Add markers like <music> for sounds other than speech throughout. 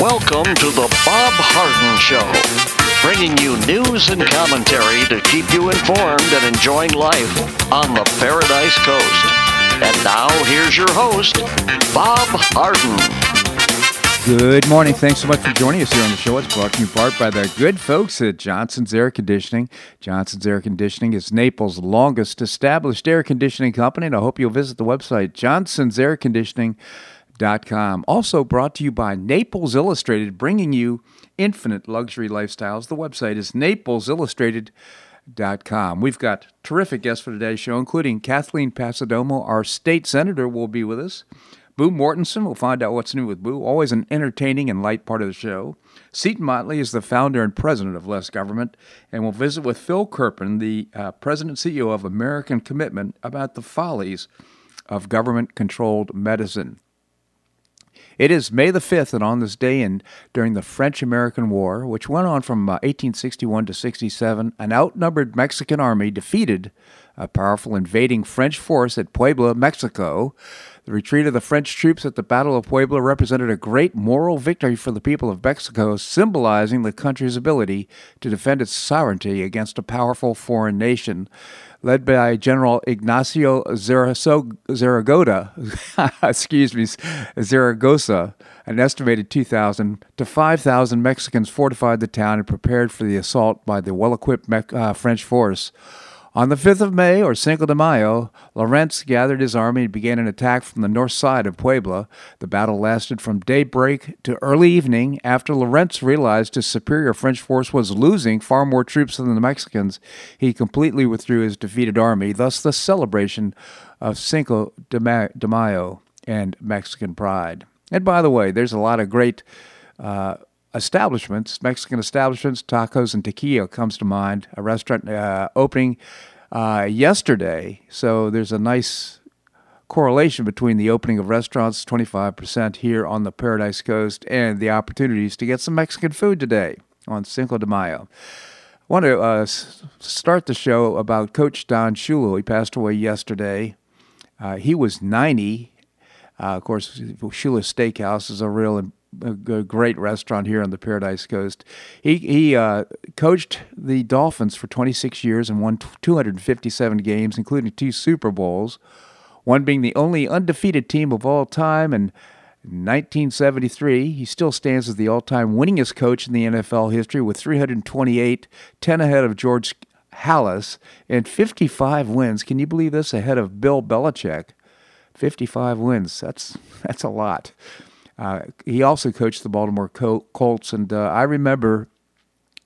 Welcome to the Bob Harden Show, bringing you news and commentary to keep you informed and enjoying life on the Paradise Coast. And now, here's your host, Bob Harden. Good morning. Thanks so much for joining us here on the show. It's brought to you in part by the good folks at Johnson's Air Conditioning. Johnson's Air Conditioning is Naples' longest established air conditioning company, and I hope you'll visit the website, Johnson's Conditioning. Also brought to you by Naples Illustrated, bringing you infinite luxury lifestyles. The website is naplesillustrated.com. We've got terrific guests for today's show, including Kathleen Passidomo, our state senator, will be with us. Boo Mortenson, we'll find out what's new with Boo. Always an entertaining and light part of the show. Seton Motley is the founder and president of Less Government, and we'll visit with Phil Kerpen, the uh, president CEO of American Commitment, about the follies of government controlled medicine. It is May the 5th, and on this day, and during the French American War, which went on from uh, 1861 to 67, an outnumbered Mexican army defeated a powerful invading French force at Puebla, Mexico. The retreat of the French troops at the Battle of Puebla represented a great moral victory for the people of Mexico, symbolizing the country's ability to defend its sovereignty against a powerful foreign nation led by General Ignacio Zaragoza, <laughs> excuse me, Zaragoza. An estimated 2,000 to 5,000 Mexicans fortified the town and prepared for the assault by the well-equipped uh, French force. On the 5th of May, or Cinco de Mayo, Lawrence gathered his army and began an attack from the north side of Puebla. The battle lasted from daybreak to early evening. After Lawrence realized his superior French force was losing far more troops than the Mexicans, he completely withdrew his defeated army, thus, the celebration of Cinco de Mayo and Mexican pride. And by the way, there's a lot of great. Uh, establishments, Mexican establishments, tacos and tequila comes to mind. A restaurant uh, opening uh, yesterday, so there's a nice correlation between the opening of restaurants, 25% here on the Paradise Coast, and the opportunities to get some Mexican food today on Cinco de Mayo. I want to uh, start the show about Coach Don Shula. He passed away yesterday. Uh, he was 90. Uh, of course, Shula Steakhouse is a real a great restaurant here on the Paradise Coast. He he uh, coached the Dolphins for 26 years and won 257 games, including two Super Bowls. One being the only undefeated team of all time, and in 1973, he still stands as the all-time winningest coach in the NFL history with 328, 10 ahead of George Halas, and 55 wins. Can you believe this? Ahead of Bill Belichick. 55 wins. That's <laughs> that's a lot. Uh, he also coached the Baltimore Col- Colts, and uh, I remember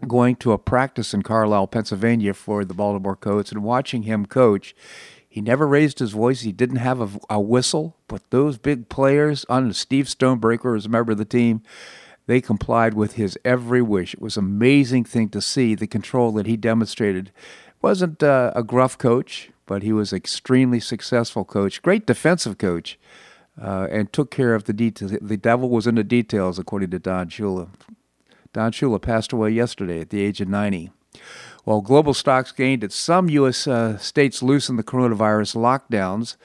going to a practice in Carlisle, Pennsylvania for the Baltimore Colts and watching him coach. He never raised his voice. He didn't have a, a whistle, but those big players, on Steve Stonebreaker was a member of the team, they complied with his every wish. It was an amazing thing to see the control that he demonstrated. wasn't uh, a gruff coach, but he was extremely successful coach, great defensive coach uh, and took care of the details. The devil was in the details, according to Don Shula. Don Shula passed away yesterday at the age of 90. While global stocks gained as some U.S. Uh, states loosened the coronavirus lockdowns,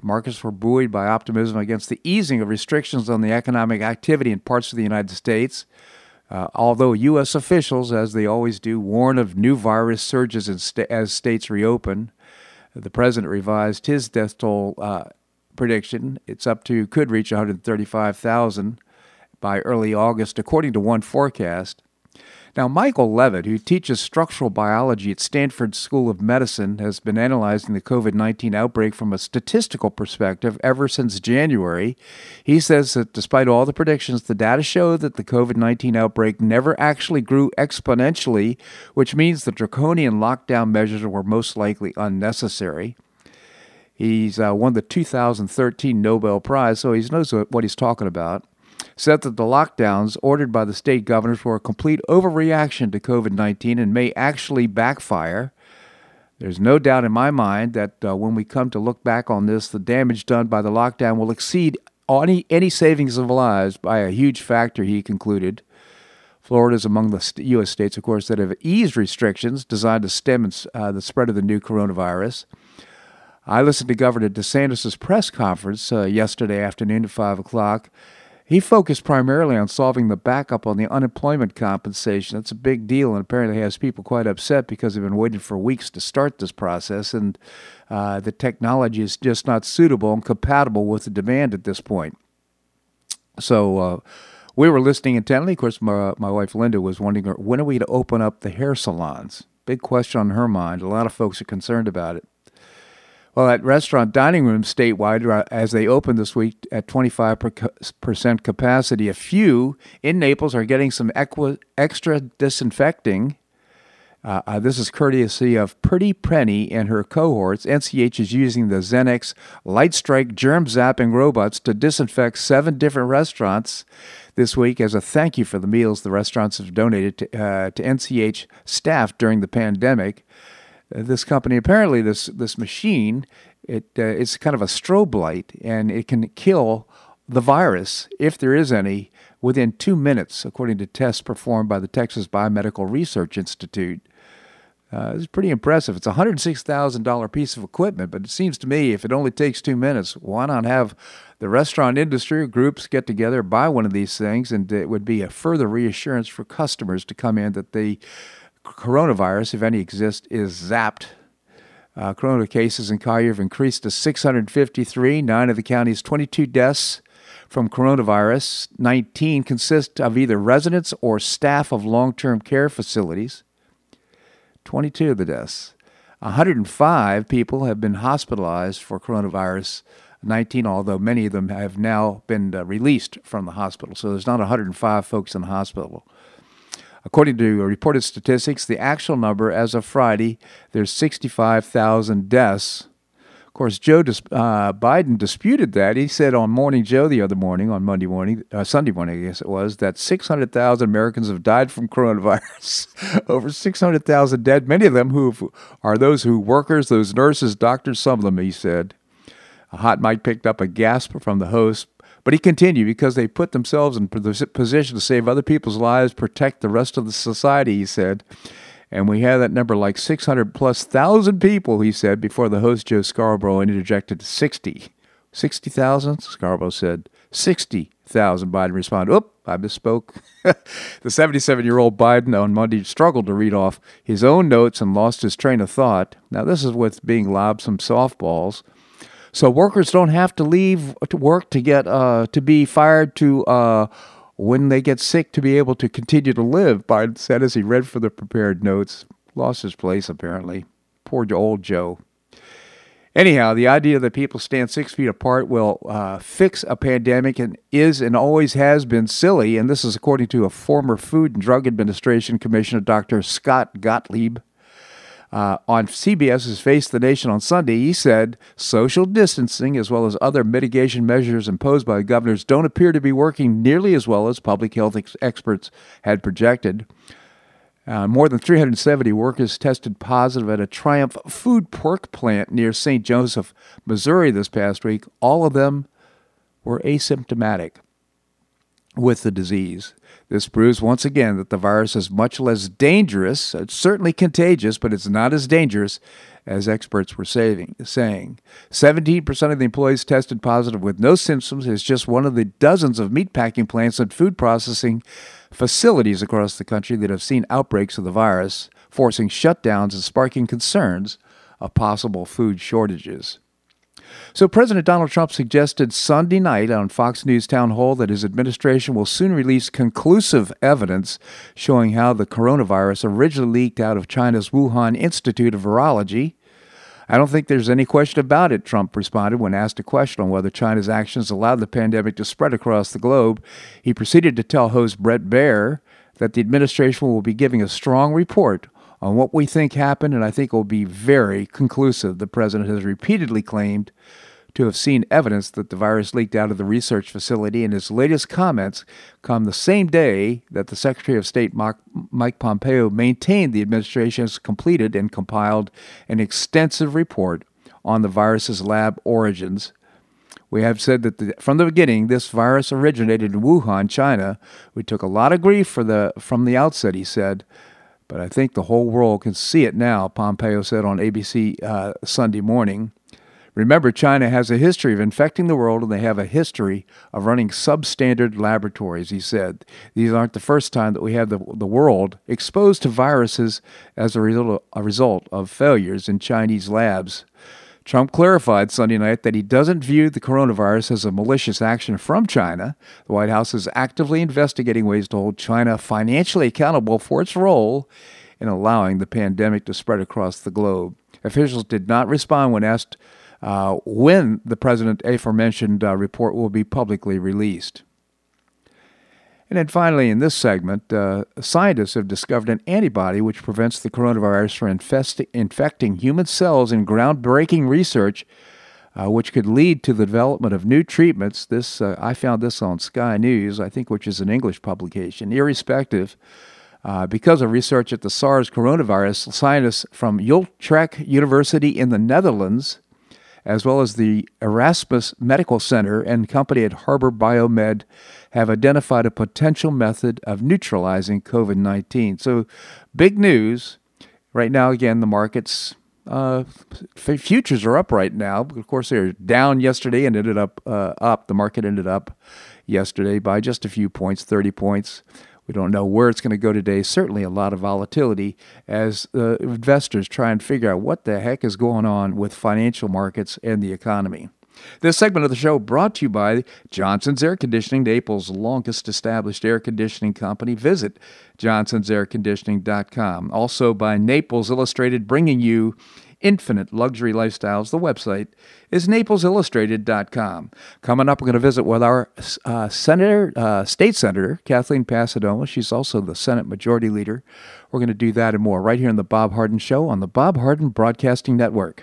markets were buoyed by optimism against the easing of restrictions on the economic activity in parts of the United States. Uh, although U.S. officials, as they always do, warn of new virus surges as states reopen, the president revised his death toll uh, prediction. It's up to, could reach 135,000 by early August, according to one forecast. Now, Michael Levitt, who teaches structural biology at Stanford School of Medicine, has been analyzing the COVID 19 outbreak from a statistical perspective ever since January. He says that despite all the predictions, the data show that the COVID 19 outbreak never actually grew exponentially, which means the draconian lockdown measures were most likely unnecessary. He's uh, won the 2013 Nobel Prize, so he knows what he's talking about. Said that the lockdowns ordered by the state governors were a complete overreaction to COVID 19 and may actually backfire. There's no doubt in my mind that uh, when we come to look back on this, the damage done by the lockdown will exceed any, any savings of lives by a huge factor, he concluded. Florida is among the U.S. states, of course, that have eased restrictions designed to stem uh, the spread of the new coronavirus. I listened to Governor DeSantis' press conference uh, yesterday afternoon at 5 o'clock. he focused primarily on solving the backup on the unemployment compensation. That's a big deal, and apparently has people quite upset because they've been waiting for weeks to start this process, and uh, the technology is just not suitable and compatible with the demand at this point. So uh, we were listening intently. Of course, my, my wife Linda was wondering when are we to open up the hair salons? Big question on her mind. A lot of folks are concerned about it. Well, at restaurant dining rooms statewide, uh, as they open this week at 25% capacity, a few in Naples are getting some equi- extra disinfecting. Uh, uh, this is courtesy of Pretty Penny and her cohorts. NCH is using the Xenex Light Strike germ zapping robots to disinfect seven different restaurants this week as a thank you for the meals the restaurants have donated to, uh, to NCH staff during the pandemic this company apparently this this machine it uh, it's kind of a strobe light and it can kill the virus if there is any within two minutes, according to tests performed by the Texas Biomedical Research Institute. Uh, it's pretty impressive. It's a $106,000 piece of equipment, but it seems to me if it only takes two minutes, why not have the restaurant industry groups get together, buy one of these things, and it would be a further reassurance for customers to come in that they coronavirus, if any exists, is zapped. Uh, corona cases in Collier have increased to 653. Nine of the county's 22 deaths from coronavirus 19 consist of either residents or staff of long term care facilities. 22 of the deaths. 105 people have been hospitalized for coronavirus 19, although many of them have now been uh, released from the hospital. So there's not 105 folks in the hospital. According to reported statistics, the actual number as of Friday, there's 65,000 deaths. Of course, Joe uh, Biden disputed that. He said on Morning Joe the other morning, on Monday morning, uh, Sunday morning, I guess it was, that 600,000 Americans have died from coronavirus. <laughs> Over 600,000 dead, many of them who are those who workers, those nurses, doctors, some of them, he said. A hot mic picked up a gasp from the host, but he continued because they put themselves in position to save other people's lives, protect the rest of the society, he said. And we had that number like 600 plus thousand people, he said, before the host, Joe Scarborough, interjected 60. 60,000? Scarborough said 60,000. Biden responded, Oop, I misspoke. <laughs> the 77 year old Biden on Monday struggled to read off his own notes and lost his train of thought. Now, this is with being lobbed some softballs. So workers don't have to leave to work to get uh, to be fired to uh, when they get sick to be able to continue to live. Biden said as he read for the prepared notes. Lost his place apparently. Poor old Joe. Anyhow, the idea that people stand six feet apart will uh, fix a pandemic and is and always has been silly. And this is according to a former Food and Drug Administration Commissioner, Dr. Scott Gottlieb. Uh, on CBS's Face the Nation on Sunday, he said social distancing, as well as other mitigation measures imposed by governors, don't appear to be working nearly as well as public health ex- experts had projected. Uh, more than 370 workers tested positive at a Triumph food pork plant near St. Joseph, Missouri this past week. All of them were asymptomatic with the disease. This proves once again that the virus is much less dangerous. It's certainly contagious, but it's not as dangerous as experts were saying. 17% of the employees tested positive with no symptoms is just one of the dozens of meatpacking plants and food processing facilities across the country that have seen outbreaks of the virus, forcing shutdowns and sparking concerns of possible food shortages. So, President Donald Trump suggested Sunday night on Fox News Town Hall that his administration will soon release conclusive evidence showing how the coronavirus originally leaked out of China's Wuhan Institute of Virology. I don't think there's any question about it, Trump responded when asked a question on whether China's actions allowed the pandemic to spread across the globe. He proceeded to tell host Bret Baier that the administration will be giving a strong report on what we think happened, and I think it will be very conclusive. The president has repeatedly claimed to have seen evidence that the virus leaked out of the research facility, and his latest comments come the same day that the Secretary of State Mike Pompeo maintained the administration has completed and compiled an extensive report on the virus's lab origins. We have said that the, from the beginning, this virus originated in Wuhan, China. We took a lot of grief for the, from the outset, he said. But I think the whole world can see it now, Pompeo said on ABC uh, Sunday morning. Remember, China has a history of infecting the world, and they have a history of running substandard laboratories, he said. These aren't the first time that we have the, the world exposed to viruses as a result, a result of failures in Chinese labs. Trump clarified Sunday night that he doesn't view the coronavirus as a malicious action from China. The White House is actively investigating ways to hold China financially accountable for its role in allowing the pandemic to spread across the globe. Officials did not respond when asked uh, when the president aforementioned uh, report will be publicly released. And then finally, in this segment, uh, scientists have discovered an antibody which prevents the coronavirus from infecting human cells in groundbreaking research, uh, which could lead to the development of new treatments. This uh, I found this on Sky News, I think, which is an English publication. Irrespective, uh, because of research at the SARS coronavirus, scientists from Utrecht University in the Netherlands as well as the Erasmus Medical Center and company at Harbour BioMed, have identified a potential method of neutralizing COVID 19. So, big news. Right now, again, the markets, uh, futures are up right now. Of course, they were down yesterday and ended up uh, up. The market ended up yesterday by just a few points, 30 points. We don't know where it's going to go today. Certainly, a lot of volatility as uh, investors try and figure out what the heck is going on with financial markets and the economy. This segment of the show brought to you by Johnson's Air Conditioning, Naples' longest established air conditioning company. Visit johnsonsairconditioning.com. Also by Naples Illustrated, bringing you infinite luxury lifestyles. The website is naplesillustrated.com. Coming up, we're going to visit with our uh, senator, uh, state senator, Kathleen Passidomo. She's also the Senate Majority Leader. We're going to do that and more right here on the Bob Harden Show on the Bob Harden Broadcasting Network.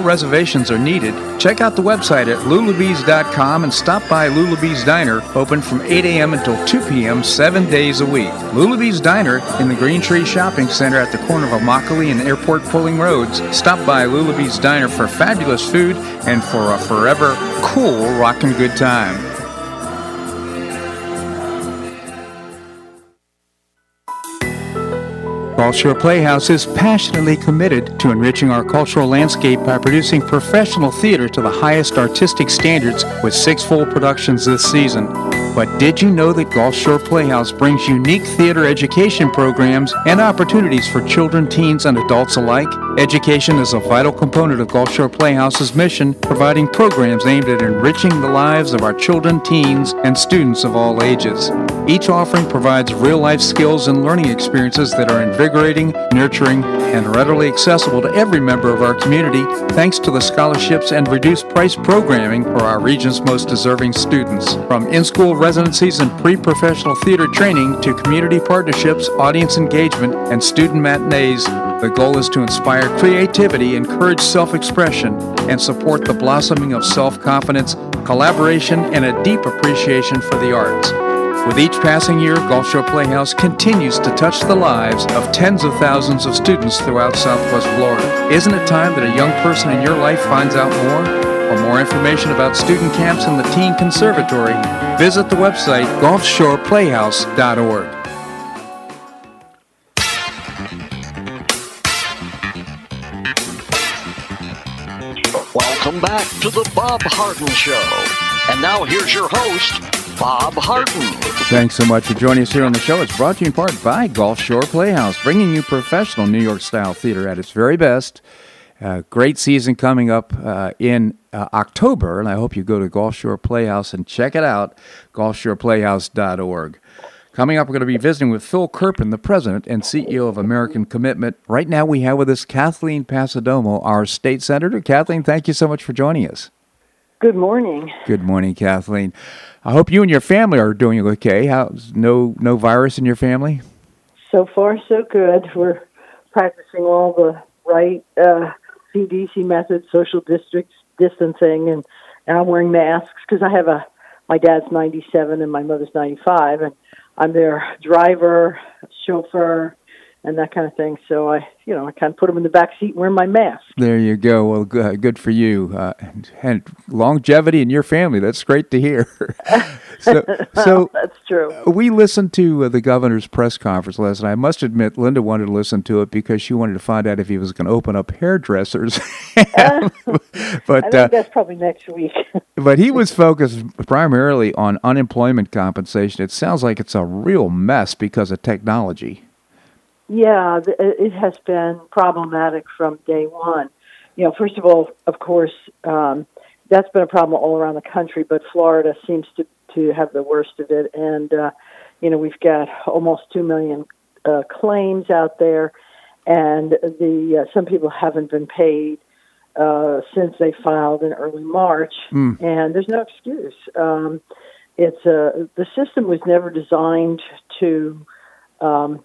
reservations are needed. Check out the website at lulabees.com and stop by Lulabee's Diner, open from 8 a.m. until 2 p.m. seven days a week. Lulabee's Diner in the Green Tree Shopping Center at the corner of Immokalee and Airport Pulling Roads. Stop by Lulabee's Diner for fabulous food and for a forever cool rockin' good time. Gulf Shore Playhouse is passionately committed to enriching our cultural landscape by producing professional theater to the highest artistic standards with six full productions this season. But did you know that Gulf Shore Playhouse brings unique theater education programs and opportunities for children, teens, and adults alike? Education is a vital component of Gulf Shore Playhouse's mission, providing programs aimed at enriching the lives of our children, teens, and students of all ages. Each offering provides real life skills and learning experiences that are invigorating, nurturing, and readily accessible to every member of our community thanks to the scholarships and reduced price programming for our region's most deserving students. From in school residencies and pre professional theater training to community partnerships, audience engagement, and student matinees, the goal is to inspire creativity, encourage self expression, and support the blossoming of self confidence, collaboration, and a deep appreciation for the arts. With each passing year, Gulf Shore Playhouse continues to touch the lives of tens of thousands of students throughout Southwest Florida. Isn't it time that a young person in your life finds out more? For more information about student camps in the Teen Conservatory, visit the website gulfshoreplayhouse.org. Welcome back to the Bob Harden Show. And now here's your host, Bob Harden. Thanks so much for joining us here on the show. It's brought to you in part by Gulf Shore Playhouse, bringing you professional New York style theater at its very best. Uh, great season coming up uh, in uh, October, and I hope you go to Gulf Shore Playhouse and check it out, gulfshoreplayhouse.org. Coming up, we're going to be visiting with Phil Kerpen, the president and CEO of American Commitment. Right now, we have with us Kathleen Passidomo, our state senator. Kathleen, thank you so much for joining us. Good morning. Good morning, Kathleen. I hope you and your family are doing okay. How's no no virus in your family? So far, so good. We're practicing all the right uh, CDC methods, social districts distancing, and, and I'm wearing masks because I have a my dad's 97 and my mother's 95, and I'm their driver, chauffeur, and that kind of thing. So I, you know, I kind of put them in the back seat and wear my mask. There you go. Well, good, good for you. Uh, and, and, longevity in your family. That's great to hear. <laughs> so, <laughs> so that's true. We listened to uh, the governor's press conference last night. I must admit, Linda wanted to listen to it because she wanted to find out if he was going to open up hairdressers. <laughs> but uh, that's probably next week. but he was focused primarily on unemployment compensation. It sounds like it's a real mess because of technology. Yeah, it has been problematic from day one. You know, first of all, of course, um, that's been a problem all around the country, but Florida seems to to have the worst of it. And uh, you know, we've got almost two million uh, claims out there, and the uh, some people haven't been paid uh, since they filed in early March, mm. and there's no excuse. Um, it's uh, the system was never designed to um,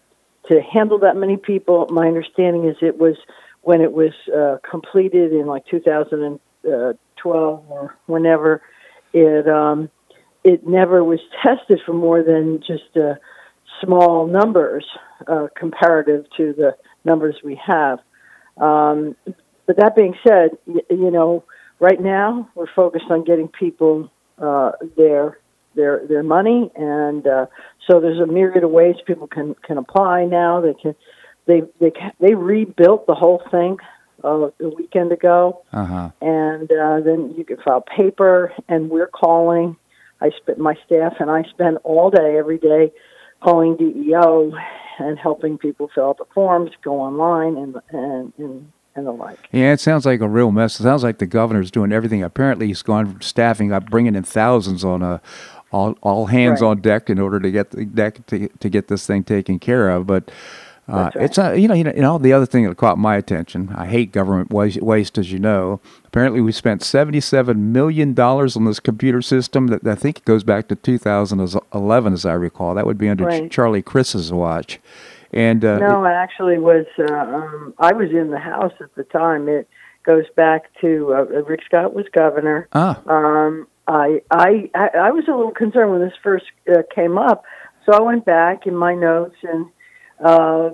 to handle that many people. My understanding is it was when it was uh, completed in like 2012 or whenever it um, it never was tested for more than just uh, small numbers uh, comparative to the numbers we have. Um, but that being said, you, know, right now we're focused on getting people uh, their their money, and uh, so there's a myriad of ways people can can apply now. They can they they they rebuilt the whole thing uh, a weekend ago, uh-huh. and uh, then you can file paper, and we're calling. I spent my staff and I spend all day every day calling DEO and helping people fill out the forms, go online, and and and and the like. Yeah, it sounds like a real mess. It sounds like the governor's doing everything. Apparently, he's gone staffing up, bringing in thousands on a all all hands right. on deck in order to get the deck to, to get this thing taken care of. But uh, right. it's a, you know you know you know the other thing that caught my attention. I hate government waste, waste as you know. Apparently, we spent seventy seven million dollars on this computer system that I think it goes back to two thousand eleven, as I recall. That would be under right. Charlie Crist's watch. And uh, no, it actually was. Uh, um, I was in the House at the time. It goes back to uh, Rick Scott was governor. Ah. Um, I, I I was a little concerned when this first uh, came up, so I went back in my notes and uh,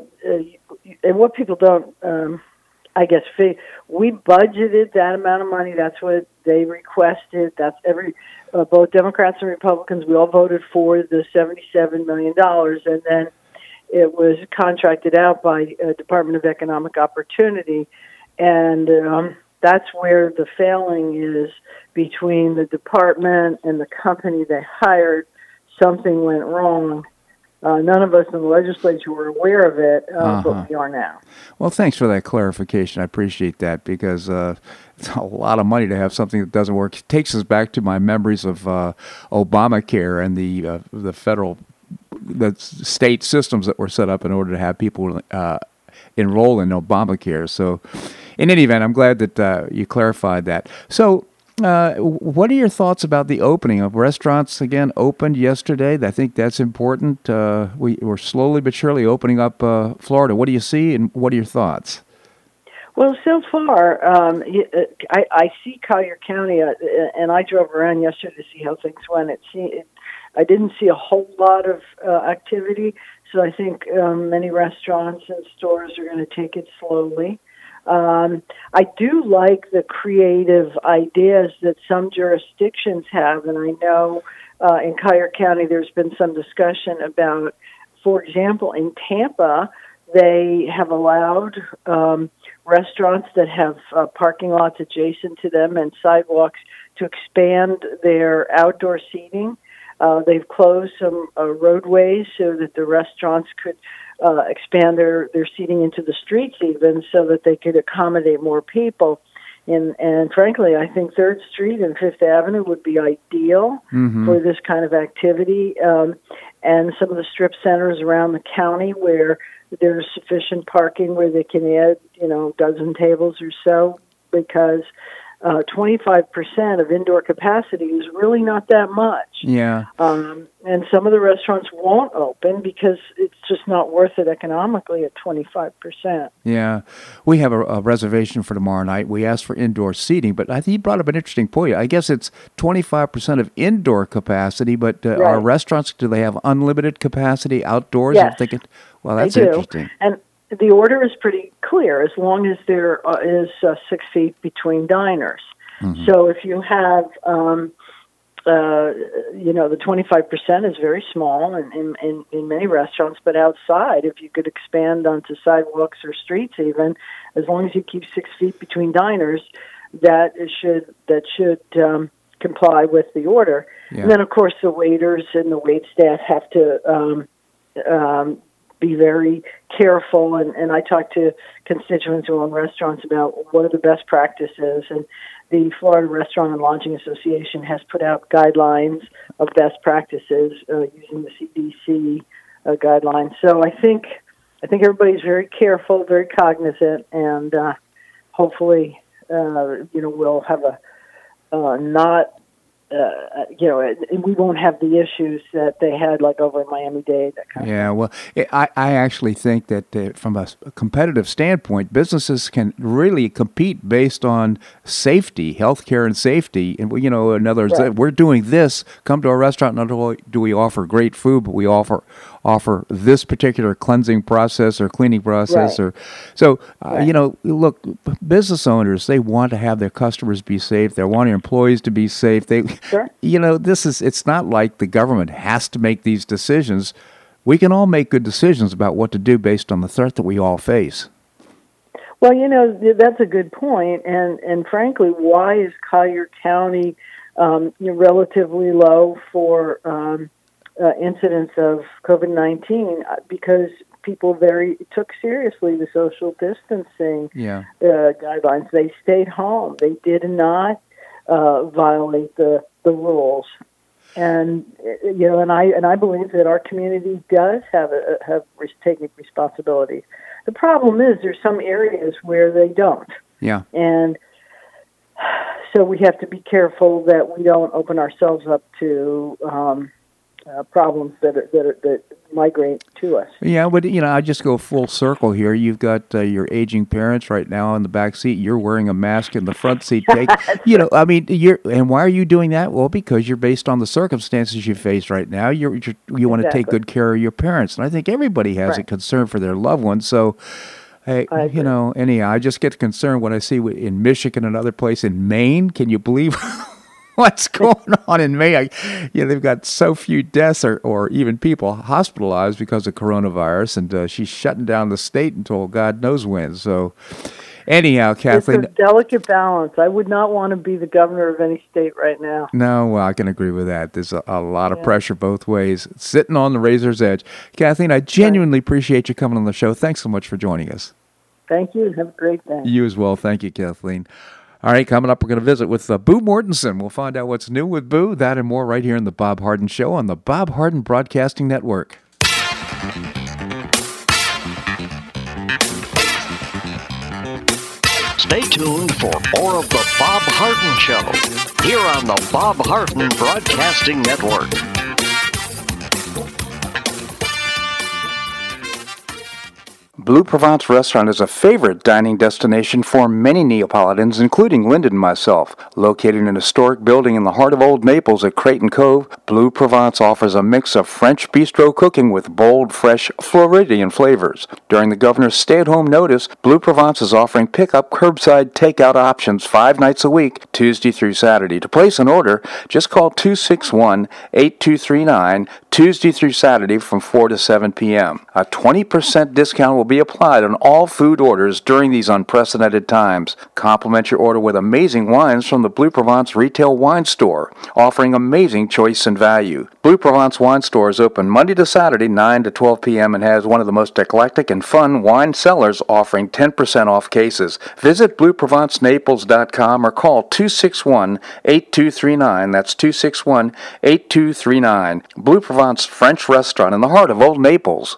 and what people don't, um, I guess, we budgeted that amount of money. That's what they requested. That's every uh, both Democrats and Republicans. We all voted for the seventy-seven million dollars, and then it was contracted out by uh, Department of Economic Opportunity, and um, that's where the failing is between the department and the company they hired. Something went wrong. Uh, none of us in the legislature were aware of it, uh, uh-huh. but we are now. Well, thanks for that clarification. I appreciate that because uh, it's a lot of money to have something that doesn't work. It takes us back to my memories of uh, Obamacare and the uh, the federal, the state systems that were set up in order to have people enroll in Obamacare. So, in any event, I'm glad that uh, you clarified that. So, uh, what are your thoughts about the opening of restaurants again? Opened yesterday. I think that's important. Uh, we, are slowly but surely opening up uh, Florida. What do you see, and what are your thoughts? Well, so far, um, uh, I, I see Collier County, uh, and I drove around yesterday to see how things went. It, it I didn't see a whole lot of activity, so I think um, many restaurants and stores are going to take it slowly. Um, I do like the creative ideas that some jurisdictions have, and I know uh, in Collier County there's been some discussion about, for example, in Tampa, they have allowed um, restaurants that have uh, parking lots adjacent to them and sidewalks to expand their outdoor seating. Uh, they've closed some uh, roadways so that the restaurants could uh, expand their, their seating into the streets even so that they could accommodate more people. And, and frankly, I think Third Street and Fifth Avenue would be ideal Mhm. for this kind of activity. Um, and some of the strip centers around the county where there's sufficient parking where they can add, you know, a dozen tables or so, because uh, 25% of indoor capacity is really not that much. Yeah. Um, and some of the restaurants won't open because it's just not worth it economically at 25%. Yeah, we have a, a reservation for tomorrow night. We asked for indoor seating, but I think you brought up an interesting point. I guess it's 25% of indoor capacity, but uh, our restaurants, do they have unlimited capacity outdoors? Yes. They could, well, that's interesting. And the order is pretty clear as long as there is uh, uh, six feet between diners. Mm-hmm. So if you have, um, uh, you know, the 25% is very small in, in, in, in many restaurants, but outside, if you could expand onto sidewalks or streets even, as long as you keep six feet between diners, that should, that should um, comply with the order. Yeah. And then, of course, the waiters and the wait staff have to um, um, be very careful. And, and I talk to constituents who own restaurants about what are the best practices. And the Florida Restaurant and Lodging Association has put out guidelines of best practices uh, using the CDC uh, guidelines. So I think I think everybody's very careful, very cognizant, and uh, hopefully, uh, you know, we'll have a uh, not uh, you know, it- we won't have the issues that they had like over in Miami Dade. That kind of Yeah, well, I, I actually think that uh, from a competitive standpoint, businesses can really compete based on safety, healthcare, and safety. And you know, in other words, Right. we're doing this. Come to our restaurant. Not only do we offer great food, but we offer offer this particular cleansing process or cleaning process. Right. Or so, uh, Right. you know, look, business owners they want to have their customers be safe. They want their employees to be safe. They, Sure. you know, this is it's not like the government has to make these decisions. We can all make good decisions about what to do based on the threat that we all face. Well, you know that's a good point, and and frankly, why is Collier County um, you know, relatively low for um, uh, incidents of COVID nineteen? Because people very took seriously the social distancing Yeah. uh, guidelines. They stayed home. They did not uh, violate the the rules. And uh, you know, and I and I believe that our community does have a, have taken responsibility. The problem is there's some areas where they don't, Yeah. and so we have to be careful that we don't open ourselves up to um, uh, problems that are, that are, that migrate to us. Yeah, but you know, I just go full circle here. You've got uh, your aging parents right now in the back seat. You're wearing a mask in the front seat. Take, <laughs> you know, I mean, you're and why are you doing that? Well, because you're based on the circumstances you face right now. You're, you're you want to take good care of your parents, and I think everybody has a concern for their loved ones. So. Hey, you know, anyhow, I just get concerned when I see in Michigan and other place in Maine. Can you believe <laughs> what's going on in May. I, you know, they've got so few deaths or, or even people hospitalized because of coronavirus, and uh, she's shutting down the state until God knows when. So, anyhow, Kathleen, It's a delicate balance. I would not want to be the governor of any state right now. no, well, I can agree with that. There's a, a lot of Yeah. pressure both ways, sitting on the razor's edge. Kathleen, I genuinely appreciate you coming on the show. Thanks so much for joining us. Thank you. Have a great day. You as well. Thank you, Kathleen. All right, coming up, we're going to visit with uh, Boo Mortenson. We'll find out what's new with Boo, that and more right here in the Bob Harden Show on the Bob Harden Broadcasting Network. Stay tuned for more of the Bob Harden Show here on the Bob Harden Broadcasting Network. Blue Provence Restaurant is a favorite dining destination for many Neapolitans, including Linda and myself. Located in a historic building in the heart of Old Naples at Crayton Cove, Blue Provence offers a mix of French bistro cooking with bold, fresh Floridian flavors. During the governor's stay-at-home notice, Blue Provence is offering pickup curbside takeout options five nights a week, Tuesday through Saturday. To place an order, just call 261-8239 Tuesday through Saturday from 4 to 7 p.m. A 20% discount will be applied on all food orders during these unprecedented times. Complement your order with amazing wines from the Blue Provence Retail Wine Store, offering amazing choice and value. Blue Provence Wine Store is open Monday to Saturday, 9 to 12 p.m., and has one of the most eclectic and fun wine cellars offering 10% off cases. Visit BlueProvenceNaples.com or call 261 8239. That's 261 8239. Blue Provence French Restaurant in the heart of Old Naples.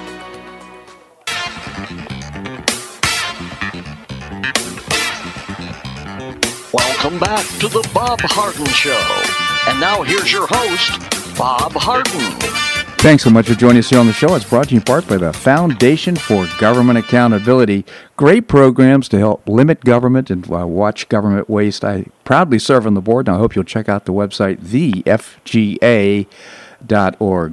Welcome back to the Bob Harden Show. And now here's your host, Bob Harden. Thanks so much for joining us here on the show. It's brought to you in part by the Foundation for Government Accountability. Great programs to help limit government and uh, watch government waste. I proudly serve on the board, and I hope you'll check out the website, thefga.org.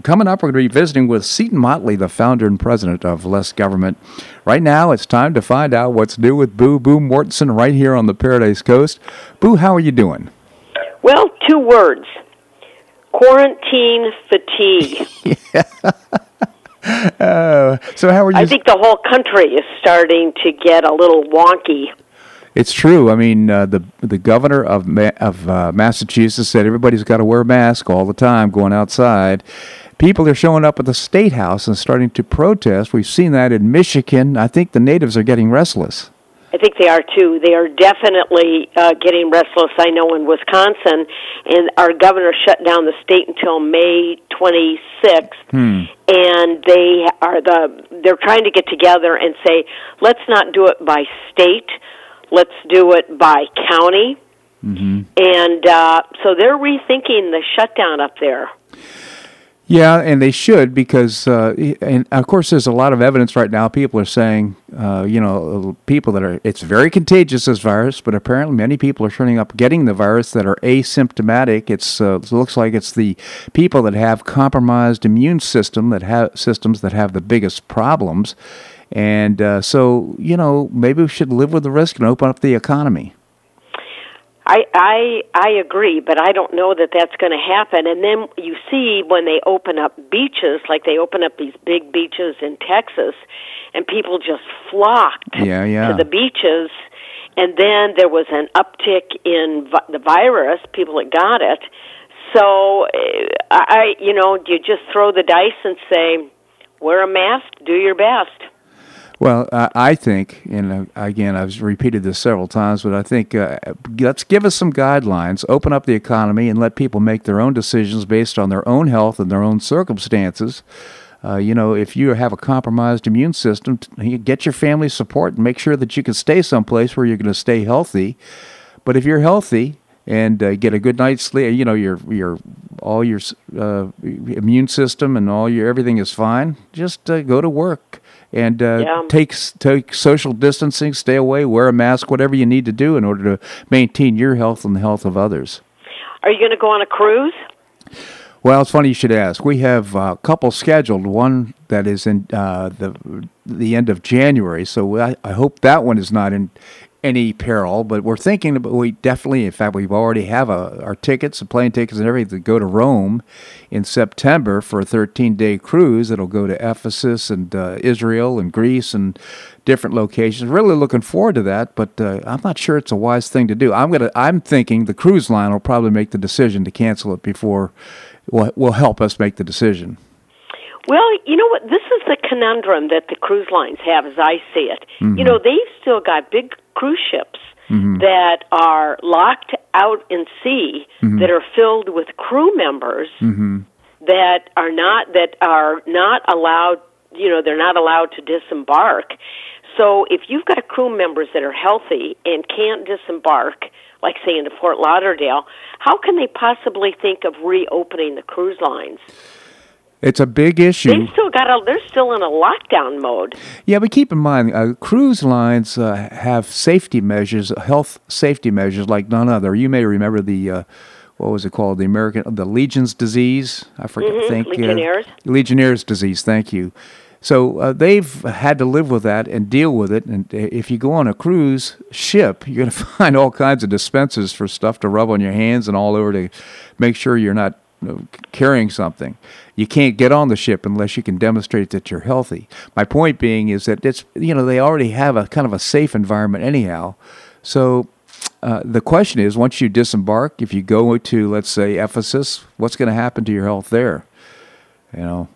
Coming up, we're going to be visiting with Seton Motley, the founder and president of Less Government. Right now, it's time to find out what's new with Boo Boo Mortenson right here on the Paradise Coast. Boo, how are you doing? Well, two words quarantine fatigue. Uh, so how are you? I think the whole country is starting to get a little wonky. It's true. I mean, uh, the the governor of Ma- of uh, Massachusetts said everybody's got to wear a mask all the time going outside. People are showing up at the state house and starting to protest. We've seen that in Michigan. I think the natives are getting restless. I think they are too. They are definitely uh, getting restless. I know in Wisconsin, and our governor shut down the state until May 26th, Hmm. and they are the they're trying to get together and say, let's not do it by state, let's do it by county, Mm-hmm. and uh, so they're rethinking the shutdown up there. Yeah, and they should because, uh, and of course, there's a lot of evidence right now. People are saying, uh, you know, people that are, it's very contagious, this virus, but apparently many people are turning up getting the virus that are asymptomatic. It's uh, it looks like it's the people that have compromised immune system that have systems that have the biggest problems, and uh, so you know maybe we should live with the risk and open up the economy. I I I agree, but I don't know that that's going to happen. And then you see when they open up beaches, like they open up these big beaches in Texas, and people just flocked Yeah, yeah. to the beaches. And then there was an uptick in vi- the virus, people that got it. So uh, I, you know, you just throw the dice and say, wear a mask, do your best. Well, I think, and uh, again, I've repeated this several times, but I think uh, let's give us some guidelines, open up the economy, and let people make their own decisions based on their own health and their own circumstances. Uh, you know, if you have a compromised immune system, get your family support and make sure that you can stay someplace where you're going to stay healthy. But if you're healthy and uh, get a good night's sleep, you know, your your all your uh, immune system and all your everything is fine. Just uh, go to work and uh, Yeah. take take social distancing, stay away, wear a mask, whatever you need to do in order to maintain your health and the health of others. Are you going to go on a cruise? Well, it's funny you should ask. We have a couple scheduled. One that is in uh, the the end of January, so I, I hope that one is not in any peril. But we're thinking about we definitely, in fact, we already have a, our tickets, the plane tickets, and everything to go to Rome in September for a 13 day cruise. It'll go to Ephesus and uh, Israel and Greece and different locations. Really looking forward to that, but uh, I'm not sure it's a wise thing to do. I'm gonna. I'm thinking the cruise line will probably make the decision to cancel it before. Will will help us make the decision. Well, you know what? This is the conundrum that the cruise lines have, as I see it. Mm-hmm. You know, they've still got big cruise ships that are locked out in sea Mm-hmm. that are filled with crew members that are not that are not allowed. You know, they're not allowed to disembark. So, if you've got crew members that are healthy and can't disembark, like say into Fort Lauderdale, how can they possibly think of reopening the cruise lines? It's a big issue. They still got a. They're still in a lockdown mode. Yeah, but keep in mind, uh, cruise lines uh, have safety measures, health safety measures like none other. You may remember the, uh, what was it called? The American, the Legion's disease. I forget. Mhm, Think uh, Legionnaires. Legionnaires disease. Thank you. So uh, they've had to live with that and deal with it. And uh, if you go on a cruise ship, you're going <laughs> to find all kinds of dispensers for stuff to rub on your hands and all over to make sure you're not carrying something. You can't get on the ship unless you can demonstrate that you're healthy. My point being is that it's you know they already have a kind of a safe environment anyhow. So uh, the question is, once you disembark, if you go to let's say Ephesus, what's going to happen to your health there? You know,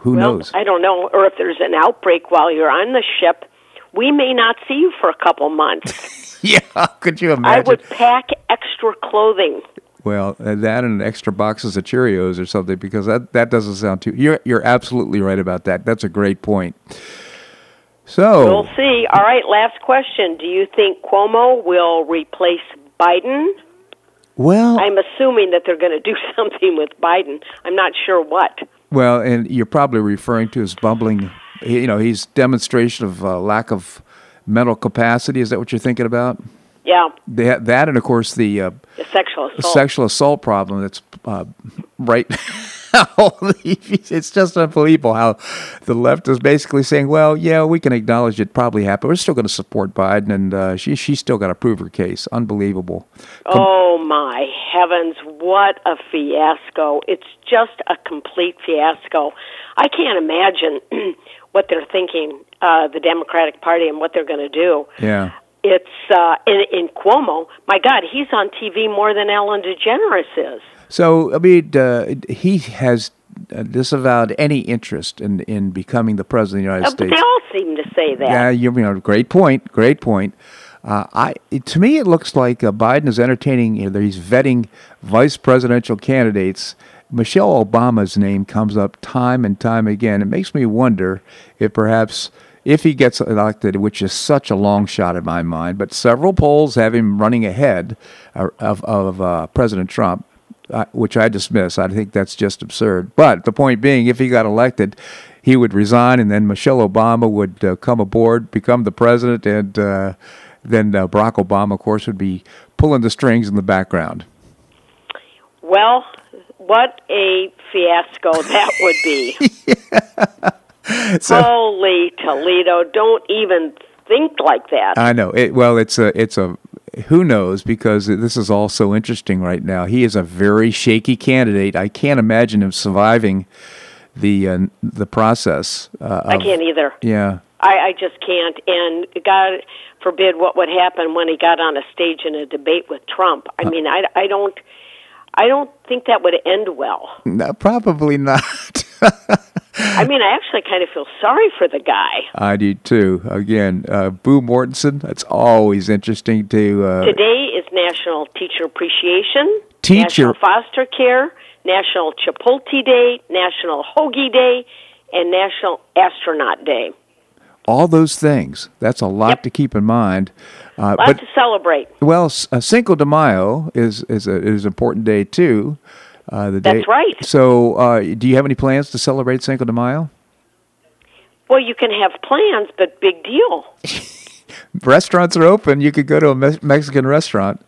who, well, knows? I don't know. Or if there's an outbreak while you're on the ship, we may not see you for a couple months. <laughs> yeah, could you imagine? I would pack extra clothing. Well, uh, that and extra boxes of Cheerios or something because that, that doesn't sound too. You're you're absolutely right about that. That's a great point. So We'll see. All right, last question. Do you think Cuomo will replace Biden? well, I'm assuming that they're going to do <laughs> something with Biden. I'm not sure what. well, and you're probably referring to his bumbling. You know, his demonstration of uh, lack of mental capacity. Is that what you're thinking about? Yeah, That, that and of course the uh, the sexual assault. sexual assault problem that's uh, right <laughs> it's just unbelievable how the left is basically saying well yeah we can acknowledge it probably happened we're still going to support biden and uh, she, she's still got to prove her case unbelievable Oh my heavens, what a fiasco. It's just a complete fiasco. I can't imagine <clears throat> what they're thinking, uh, the Democratic Party, and what they're going to do. yeah It's uh, in, in Cuomo. My God, he's on TV more than Ellen DeGeneres is. so i mean uh, he has uh, disavowed any interest in, in becoming the president of the united Uh, states they all seem to say that. Yeah, you know, great point. Great point. Uh, I it, to me, it looks like uh, Biden is entertaining. You know, he's vetting vice presidential candidates. Michelle Obama's name comes up time and time again. It makes me wonder if perhaps if he gets elected, which is such a long shot in my mind, but several polls have him running ahead of of uh, President Trump uh, which I dismiss. I think that's just absurd. But the point being, if he got elected, he would resign, and then Michelle Obama would uh, come aboard, become the president, and uh, then uh, Barack Obama, of course, would be pulling the strings in the background. Well, what a fiasco that would be. <laughs> <laughs> So Holy Toledo, don't even think like that. I know it. Well, it's a it's a who knows because this is all so interesting right now. He is a very shaky candidate. I can't imagine him surviving the uh, the process. Uh, I can't either. Yeah. I, I just can't. And God forbid what would happen when he got on a stage in a debate with Trump. I mean, I, I don't, I don't think that would end well. No, probably not. <laughs> I mean, I actually kind of feel sorry for the guy. I do too. Again, uh, Boo Mortenson. That's always interesting to. Uh, Today is National Teacher Appreciation, Teacher- National Foster Care, National Chipotle Day, National Hoagie Day, and National Astronaut Day. all those things. That's a lot Yep. to keep in mind. Uh, Lots but to celebrate. well, uh, Cinco de Mayo is is a, is an important day too. Uh, the That's day. right. So, uh, do you have any plans to celebrate Cinco de Mayo? Well, you can have plans, but big deal. <laughs> Restaurants are open. You could go to a Me- Mexican restaurant.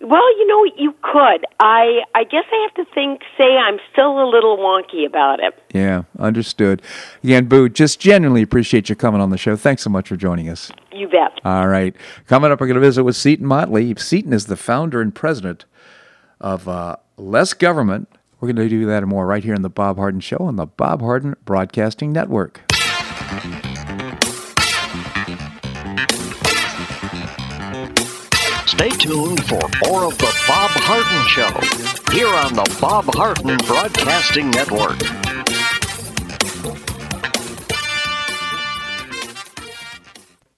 Well, you know, you could. I I guess I have to think say I'm still a little wonky about it. Yeah, understood. Again, Boo, just genuinely appreciate you coming on the show. Thanks so much for joining us. You bet. All right. Coming up, we're going to visit with Seton Motley. Seton is the founder and president of uh, Less Government. We're going to do that and more right here on The Bob Harden Show on the Bob Harden Broadcasting Network. Stay tuned for more of The Bob Harden Show here on the Bob Harden Broadcasting Network.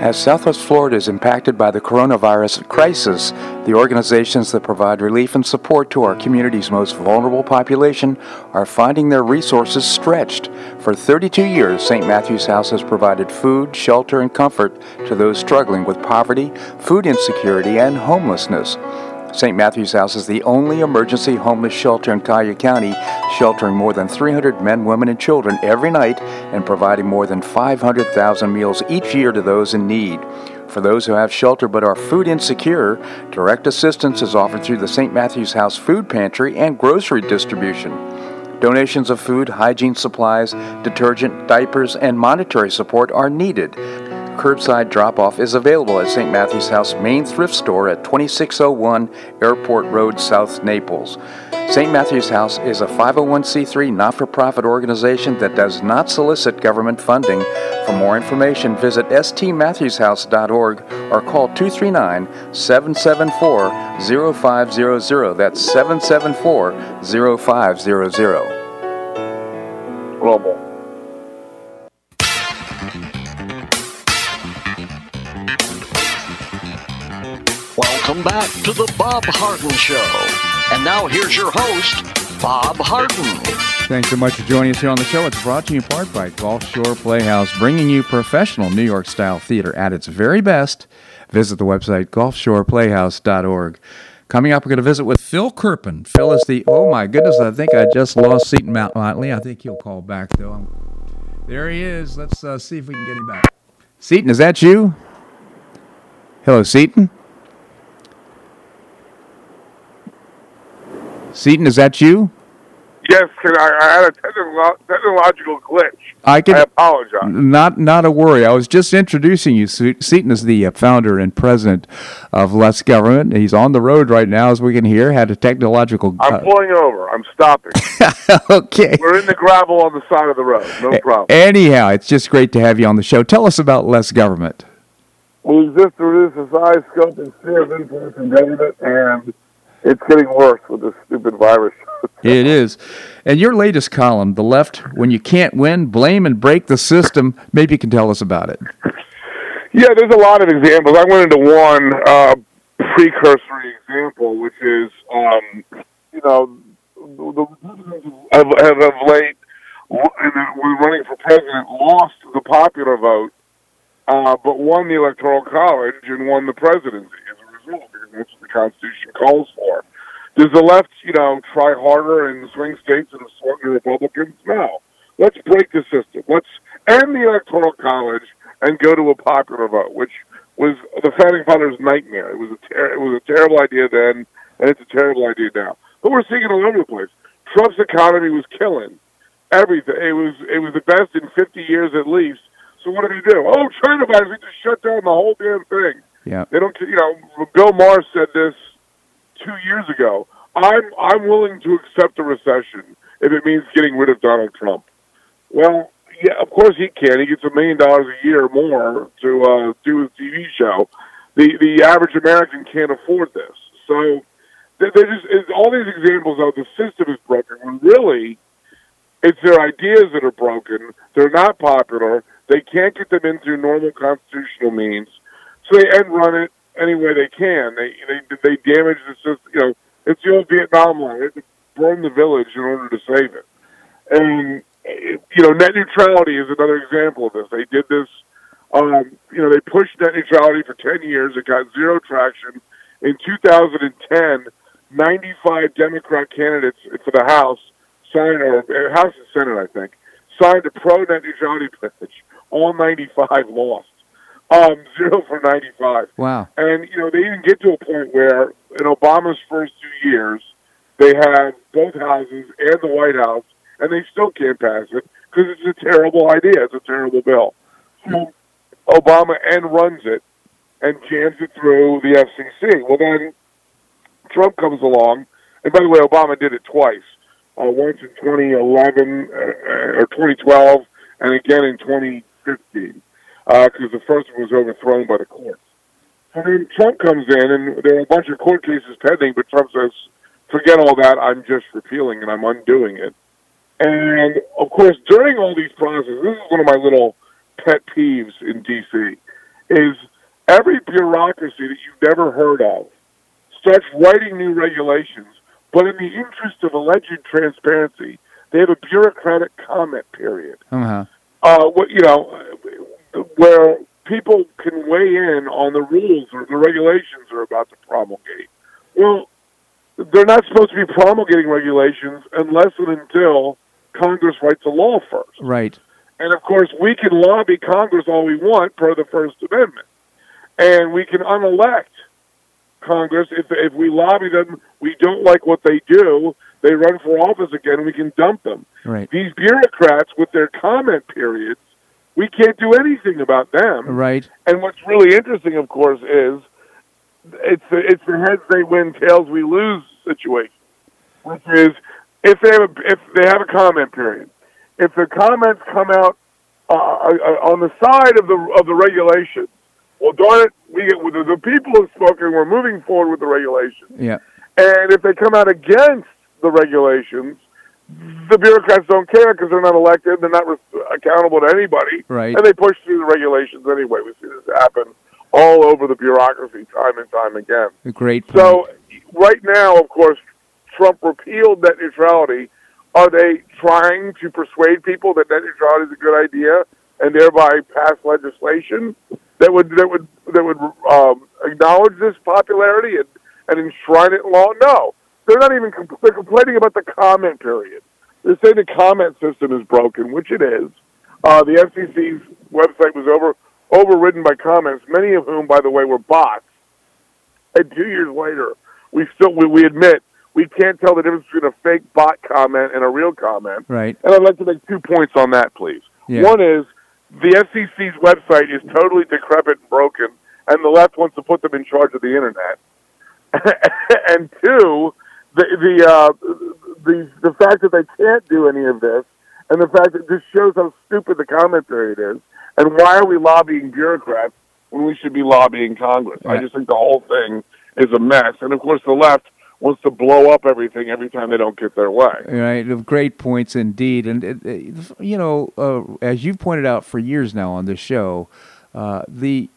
As Southwest Florida is impacted by the coronavirus crisis, the organizations that provide relief and support to our community's most vulnerable population are finding their resources stretched. For 32 years, St. Matthew's House has provided food, shelter, and comfort to those struggling with poverty, food insecurity, and homelessness. St. Matthew's House is the only emergency homeless shelter in Collier County, sheltering more than 300 men, women, and children every night and providing more than 500,000 meals each year to those in need. For those who have shelter but are food insecure, direct assistance is offered through the St. Matthew's House Food Pantry and grocery distribution. Donations of food, hygiene supplies, detergent, diapers, and monetary support are needed curbside drop off is available at St. Matthew's House main thrift store at 2601 Airport Road, South Naples. St. Matthew's House is a 501c3 not for profit organization that does not solicit government funding. For more information, visit stmatthewshouse.org or call 239 774 0500. That's 774 0500. Global. Welcome back to the Bob Harden Show. And now here's your host, Bob Harden. Thanks so much for joining us here on the show. It's brought to you in part by Gulf Shore Playhouse, bringing you professional New York style theater at its very best. Visit the website gulfshoreplayhouse.org. Coming up, we're going to visit with Phil Kerpen. Phil is the, oh my goodness, I think I just lost Seton Motley. I think he'll call back, though. There he is. Let's uh, see if we can get him back. Seton, is that you? Hello, Seton? Seton, is that you? Yes, I, I had a technological glitch. I can. I apologize. Not, not a worry. I was just introducing you. Seton is the uh, founder and president of Less Government. He's on the road right now, as we can hear. Had a technological. Glitch. I'm uh, pulling over. I'm stopping. <laughs> okay. We're in the gravel on the side of the road. No problem. Anyhow, it's just great to have you on the show. Tell us about Less Government. We exist to reduce the size, scope, and sphere of influence in government, and it's getting worse with this stupid virus. <laughs> it is. And your latest column, The Left, When You Can't Win, Blame and Break the System, maybe you can tell us about it. Yeah, there's a lot of examples. I went into one uh, precursory example, which is, um, you know, the Republicans have, have of late, and when running for president, lost the popular vote, uh, but won the Electoral College and won the presidency as a result that's what the Constitution calls for. Does the left, you know, try harder in the swing states and swing Republicans? No. Let's break the system. Let's end the Electoral College and go to a popular vote, which was the founding fathers' nightmare. It was a ter- it was a terrible idea then, and it's a terrible idea now. But we're seeing it all over the place. Trump's economy was killing everything. It was it was the best in 50 years at least. So what did he do? Oh, China virus! We just shut down the whole damn thing. Yeah. They don't. You know, Bill Maher said this two years ago. I'm I'm willing to accept a recession if it means getting rid of Donald Trump. Well, yeah, of course he can. He gets a million dollars a year more to uh, do his TV show. The the average American can't afford this. So they just all these examples of the system is broken. When really, it's their ideas that are broken. They're not popular. They can't get them in through normal constitutional means. So they end run it any way they can. They they they damage the system. You know, it's the old Vietnam line. They have burn the village in order to save it. And you know, net neutrality is another example of this. They did this. Um, you know, they pushed net neutrality for ten years. It got zero traction. In 2010, 95 Democrat candidates for the House signed, or House and Senate, I think, signed a pro net neutrality pledge. All 95 lost. Um, <laughs> zero for 95. Wow. And, you know, they even get to a point where in Obama's first two years, they had both houses and the White House, and they still can't pass it because it's a terrible idea. It's a terrible bill. So Obama and runs it and jams it through the FCC. Well, then Trump comes along, and by the way, Obama did it twice. Uh, once in 2011 uh, or 2012, and again in 2015, because uh, the first one was overthrown by the courts. And then Trump comes in, and there are a bunch of court cases pending, but Trump says, forget all that, I'm just repealing and I'm undoing it. And, of course, during all these processes, this is one of my little pet peeves in D.C., is every bureaucracy that you've never heard of starts writing new regulations, but in the interest of alleged transparency, they have a bureaucratic comment period. Uh-huh. Uh, what you know, where people can weigh in on the rules or the regulations are about to promulgate. Well, they're not supposed to be promulgating regulations unless and until Congress writes a law first. Right. And of course, we can lobby Congress all we want per the First Amendment, and we can unelect Congress if if we lobby them. We don't like what they do. They run for office again. We can dump them. Right. These bureaucrats with their comment periods we can't do anything about them. Right. And what's really interesting, of course, is it's the it's the heads they win, tails we lose situation, which is if they have a if they have a comment period, if the comments come out uh, uh on the side of the of the regulations, well, darn it, we get the, the people have spoken. We're moving forward with the regulations. Yeah. And if they come out against the regulations, the bureaucrats don't care because they're not elected. They're not re- accountable to anybody. Right. And they push through the regulations anyway. We see this happen all over the bureaucracy time and time again. Great. Point. So, right now, of course, Trump repealed net neutrality. Are they trying to persuade people that net neutrality is a good idea and thereby pass legislation that would that would that would um, acknowledge this popularity and, and enshrine it in law? No they're not even compl- they're complaining about the comment period. They're saying the comment system is broken, which it is. Uh, the FCC's website was over overridden by comments, many of whom, by the way, were bots. And two years later, we still we, we admit we can't tell the difference between a fake bot comment and a real comment. Right. And I'd like to make two points on that, please. Yeah. One is the FCC's website is totally decrepit and broken, and the left wants to put them in charge of the internet. <laughs> and two, the the uh, the the fact that they can't do any of this, and the fact that this shows how stupid the commentary period is, and why are we lobbying bureaucrats when we should be lobbying Congress? I just think the whole thing is a mess, and of course the left wants to blow up everything every time they don't get their way. Right, great points indeed, and it, it, you know, uh, as you've pointed out for years now on this show, uh, the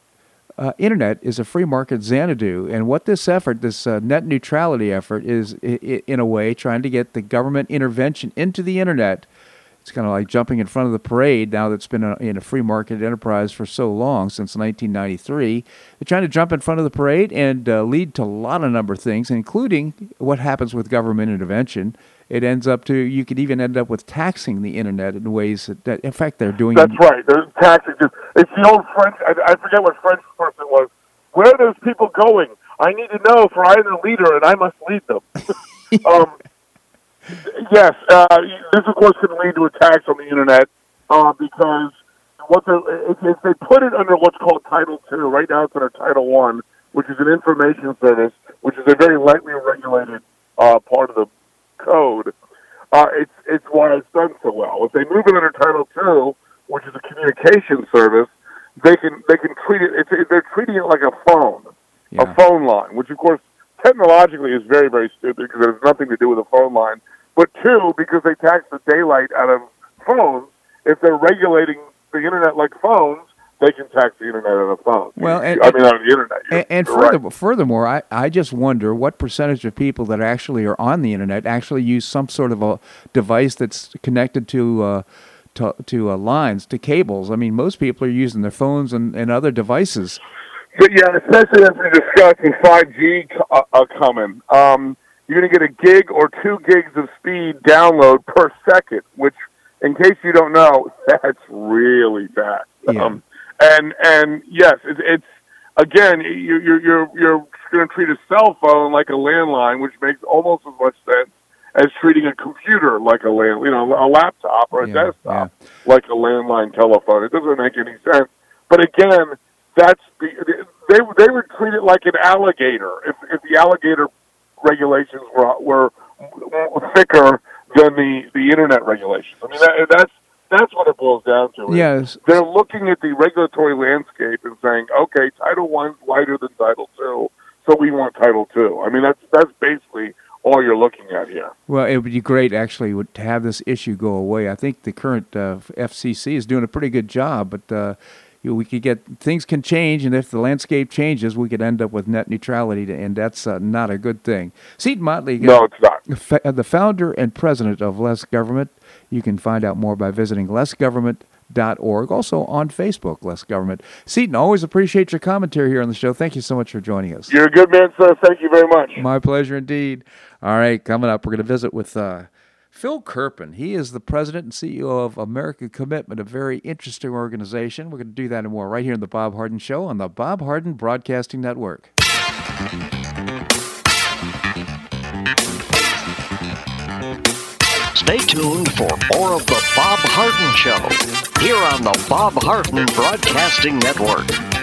uh, internet is a free market Xanadu, and what this effort, this uh, net neutrality effort, is I- in a way trying to get the government intervention into the internet. It's kind of like jumping in front of the parade now that's been a, in a free market enterprise for so long since 1993. They're trying to jump in front of the parade and uh, lead to a lot of number of things, including what happens with government intervention it ends up to you could even end up with taxing the internet in ways that, that in fact they're doing. That's right. There's taxing. It's the old French. I, I forget what French person was. Where are those people going? I need to know, for I am the leader, and I must lead them. <laughs> um, yes, uh, this of course can lead to a tax on the internet uh, because what if, if they put it under what's called Title Two, right now it's under Title One, which is an information service, which is a very lightly regulated uh, part of the code, uh, it's it's why it's done so well. If they move it under Title Two, which is a communication service, they can they can treat it. It's, they're treating it like a phone, yeah. a phone line, which of course technologically is very very stupid because it has nothing to do with a phone line. But two, because they tax the daylight out of phones, if they're regulating the internet like phones, they can tax the internet on a phone. Well, and, I mean on the internet. and, and further, right. furthermore, I, I just wonder what percentage of people that actually are on the internet actually use some sort of a device that's connected to uh, to, to uh, lines, to cables. I mean, most people are using their phones and, and other devices. But yeah, especially as we're discussing 5G uh, uh, coming. Um, you're going to get a gig or two gigs of speed download per second, which, in case you don't know, <laughs> that's really fast. Yeah. Um, And and yes, it, it's again you, you're you're you're going to treat a cell phone like a landline, which makes almost as much sense as treating a computer like a land, you know, a laptop or a Yeah, desktop like a landline telephone. It doesn't make any sense. But again, that's the, they they would treat it like an alligator if if the alligator regulations were were thicker than the the internet regulations. I mean, that, that's that's what it boils down to. Yes. they're looking at the regulatory landscape and saying, okay, Title One's lighter than Title Two, so we want Title Two. I mean, that's that's basically all you're looking at here. Well, it would be great actually to have this issue go away. I think the current uh, FCC is doing a pretty good job, but uh, we could get things can change, and if the landscape changes, we could end up with net neutrality, and that's uh, not a good thing. Seton Motley, uh, No, it's not. fa- uh, the founder and president of Less Government. You can find out more by visiting lessgovernment.org. Also on Facebook, Less Government. Seton, always appreciate your commentary here on the show. Thank you so much for joining us. You're a good man, sir. Thank you very much. My pleasure indeed. All right, coming up, we're going to visit with uh, Phil Kerpen. He is the president and CEO of American Commitment, a very interesting organization. We're going to do that and more right here in the Bob Harden Show on the Bob Harden Broadcasting Network. Stay tuned for more of the Bob Harden Show here on the Bob Harden Broadcasting Network.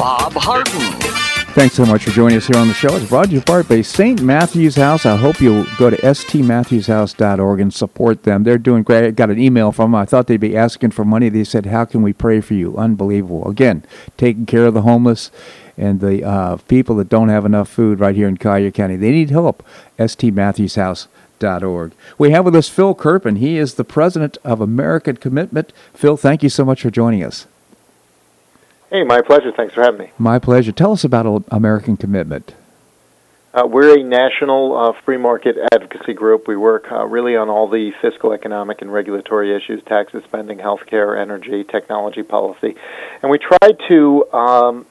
Bob Harden. Thanks so much for joining us here on the show. It's brought to you part by St. Matthew's House. I hope you'll go to stmatthewshouse.org and support them. They're doing great. I got an email from them. I thought they'd be asking for money. They said, How can we pray for you? Unbelievable. Again, taking care of the homeless and the uh, people that don't have enough food right here in Collier County. They need help. stmatthewshouse.org. We have with us Phil Kerpen. He is the president of American Commitment. Phil, thank you so much for joining us. Hey, my pleasure. Thanks for having me. My pleasure. Tell us about American Commitment. Uh, we're a national uh, free market advocacy group. We work uh, really on all the fiscal, economic, and regulatory issues taxes, spending, healthcare, energy, technology policy. And we try to um,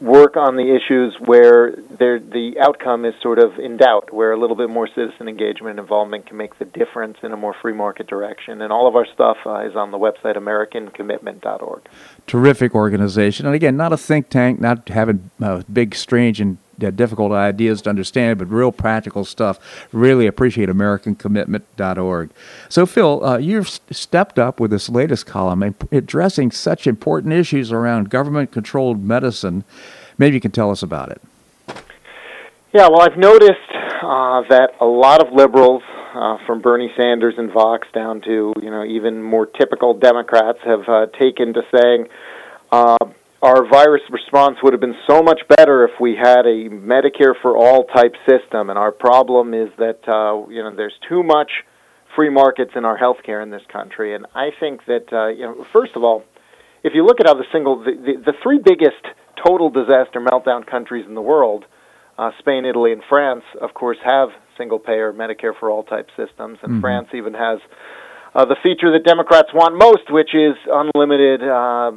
work on the issues where the outcome is sort of in doubt, where a little bit more citizen engagement and involvement can make the difference in a more free market direction. And all of our stuff uh, is on the website AmericanCommitment.org. Terrific organization. And again, not a think tank, not having uh, big, strange, and difficult ideas to understand, but real practical stuff. Really appreciate AmericanCommitment.org. So, Phil, uh, you've stepped up with this latest column addressing such important issues around government controlled medicine. Maybe you can tell us about it. Yeah, well, I've noticed uh, that a lot of liberals uh, from Bernie Sanders and Vox down to you know even more typical Democrats, have uh, taken to saying uh, our virus response would have been so much better if we had a Medicare for all type system. And our problem is that uh, you know there's too much free markets in our healthcare in this country. And I think that uh, you know first of all, if you look at how the single the, the, the three biggest total disaster meltdown countries in the world, uh, Spain, Italy, and France, of course, have single payer Medicare for all type systems, and mm-hmm. France even has. Uh, the feature that Democrats want most, which is unlimited uh,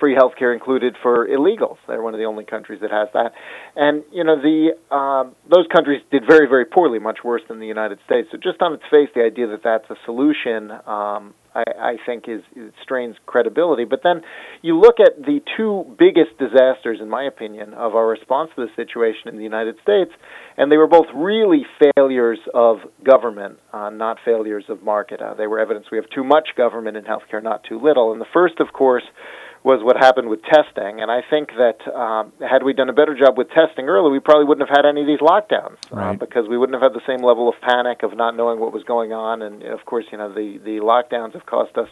free health care included for illegals. They're one of the only countries that has that. And you know the uh, those countries did very very poorly, much worse than the United States. So just on its face, the idea that that's a solution um, I, I think is it strains credibility. But then you look at the two biggest disasters, in my opinion, of our response to the situation in the United States, and they were both really failures of government, uh, not failures of market. Uh, they were evidence we have too much government in healthcare, not too little. And the first, of course, was what happened with testing. And I think that um, had we done a better job with testing early, we probably wouldn't have had any of these lockdowns uh, right. uh, because we wouldn't have had the same level of panic of not knowing what was going on. And of course, you know, the the lockdowns have cost us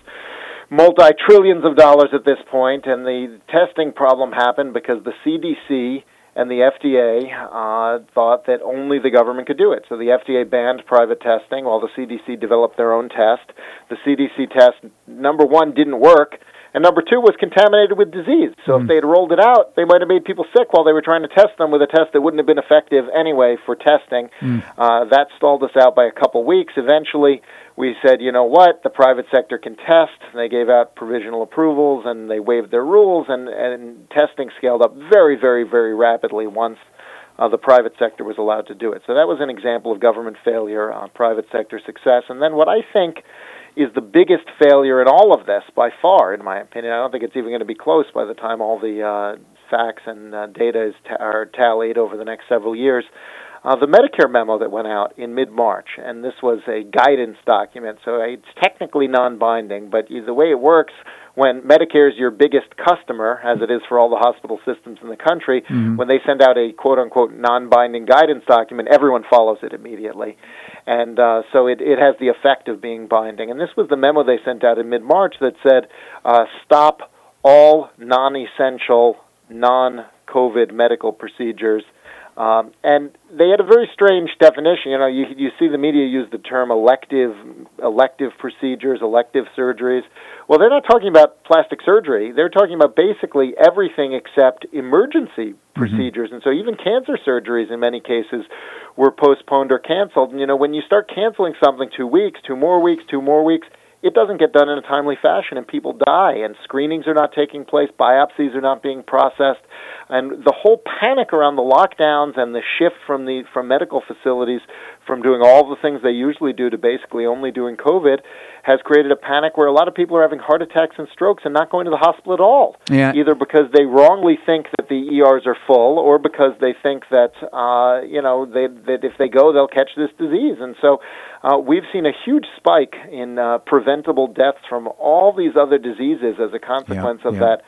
multi trillions of dollars at this point. point, and the testing problem happened because the CDC and the FDA uh, thought that only the government could do it. So the FDA banned private testing while the CDC developed their own test. The CDC test, number one, didn't work and number two was contaminated with disease. So mm. if they had rolled it out, they might have made people sick while they were trying to test them with a test that wouldn't have been effective anyway for testing. Mm. Uh, that stalled us out by a couple weeks. Eventually, we said, you know what, the private sector can test. They gave out provisional approvals and they waived their rules, and, and testing scaled up very, very, very rapidly once. Uh, the private sector was allowed to do it. So that was an example of government failure, uh, private sector success. And then what I think is the biggest failure in all of this by far, in my opinion. I don't think it's even going to be close by the time all the uh, facts and uh, data is t- are tallied over the next several years. Uh, the Medicare memo that went out in mid March, and this was a guidance document, so it's technically non binding, but the way it works when Medicare is your biggest customer, as it is for all the hospital systems in the country, mm-hmm. when they send out a quote unquote non binding guidance document, everyone follows it immediately. And uh, so it, it has the effect of being binding. And this was the memo they sent out in mid March that said uh, stop all non essential, non COVID medical procedures um, and they had a very strange definition. You know, you you see the media use the term elective elective procedures, elective surgeries. Well, they're not talking about plastic surgery. They're talking about basically everything except emergency mm-hmm. procedures. And so even cancer surgeries in many cases were postponed or canceled. And you know, when you start canceling something 2 weeks, 2 more weeks, 2 more weeks, it doesn't get done in a timely fashion and people die and screenings are not taking place biopsies are not being processed and the whole panic around the lockdowns and the shift from the from medical facilities from doing all the things they usually do to basically only doing covid has created a panic where a lot of people are having heart attacks and strokes and not going to the hospital at all yeah. either because they wrongly think that the ERs are full or because they think that uh you know they that if they go they'll catch this disease and so uh, we've seen a huge spike in uh, preventable deaths from all these other diseases as a consequence yeah, of yeah. that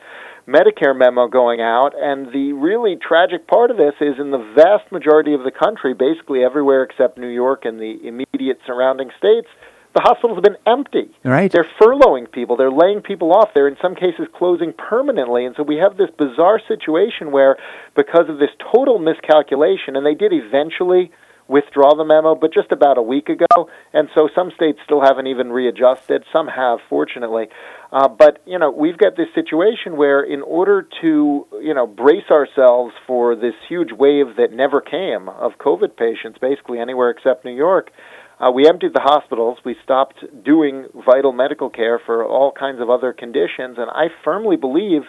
Medicare memo going out. And the really tragic part of this is in the vast majority of the country, basically everywhere except New York and the immediate surrounding states, the hospitals have been empty. Right. They're furloughing people. They're laying people off. They're in some cases closing permanently. And so we have this bizarre situation where, because of this total miscalculation, and they did eventually withdraw the memo, but just about a week ago. And so some states still haven't even readjusted. Some have, fortunately. Uh, but you know, we've got this situation where, in order to you know brace ourselves for this huge wave that never came of COVID patients, basically anywhere except New York. Uh, we emptied the hospitals. We stopped doing vital medical care for all kinds of other conditions, and I firmly believe